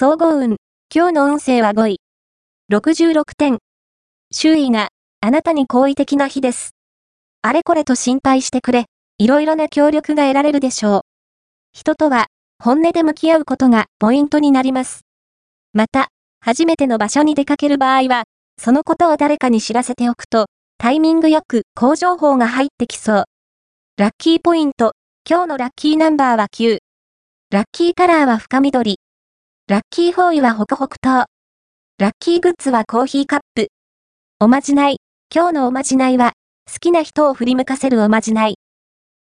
総合運。今日の運勢は5位。66点。周囲があなたに好意的な日です。あれこれと心配してくれ、いろいろな協力が得られるでしょう。人とは本音で向き合うことがポイントになります。また、初めての場所に出かける場合は、そのことを誰かに知らせておくと、タイミングよく好情報が入ってきそう。ラッキーポイント。今日のラッキーナンバーは9。ラッキーカラーは深緑。ラッキーフォーイはホクホク糖。ラッキーグッズはコーヒーカップ。おまじない。今日のおまじないは、好きな人を振り向かせるおまじない。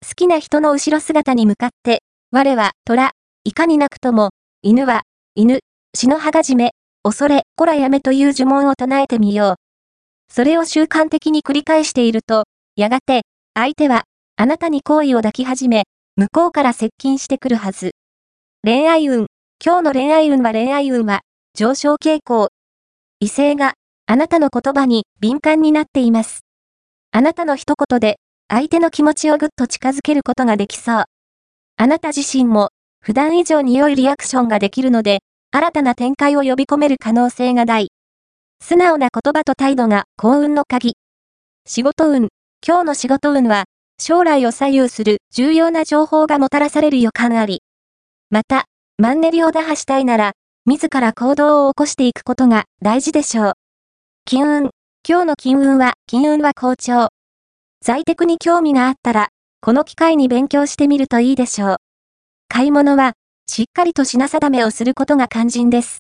好きな人の後ろ姿に向かって、我は虎、いかになくとも、犬は、犬、死の葉がじめ、恐れ、こらやめという呪文を唱えてみよう。それを習慣的に繰り返していると、やがて、相手は、あなたに好意を抱き始め、向こうから接近してくるはず。恋愛運。今日の恋愛運は恋愛運は、上昇傾向。異性が、あなたの言葉に敏感になっています。あなたの一言で、相手の気持ちをぐっと近づけることができそう。あなた自身も、普段以上に良いリアクションができるので、新たな展開を呼び込める可能性が大。素直な言葉と態度が幸運の鍵。仕事運。今日の仕事運は、将来を左右する重要な情報がもたらされる予感あり。また、マンネリを打破したいなら、自ら行動を起こしていくことが大事でしょう。金運。今日の金運は、金運は好調。在宅に興味があったら、この機会に勉強してみるといいでしょう。買い物は、しっかりと品定めをすることが肝心です。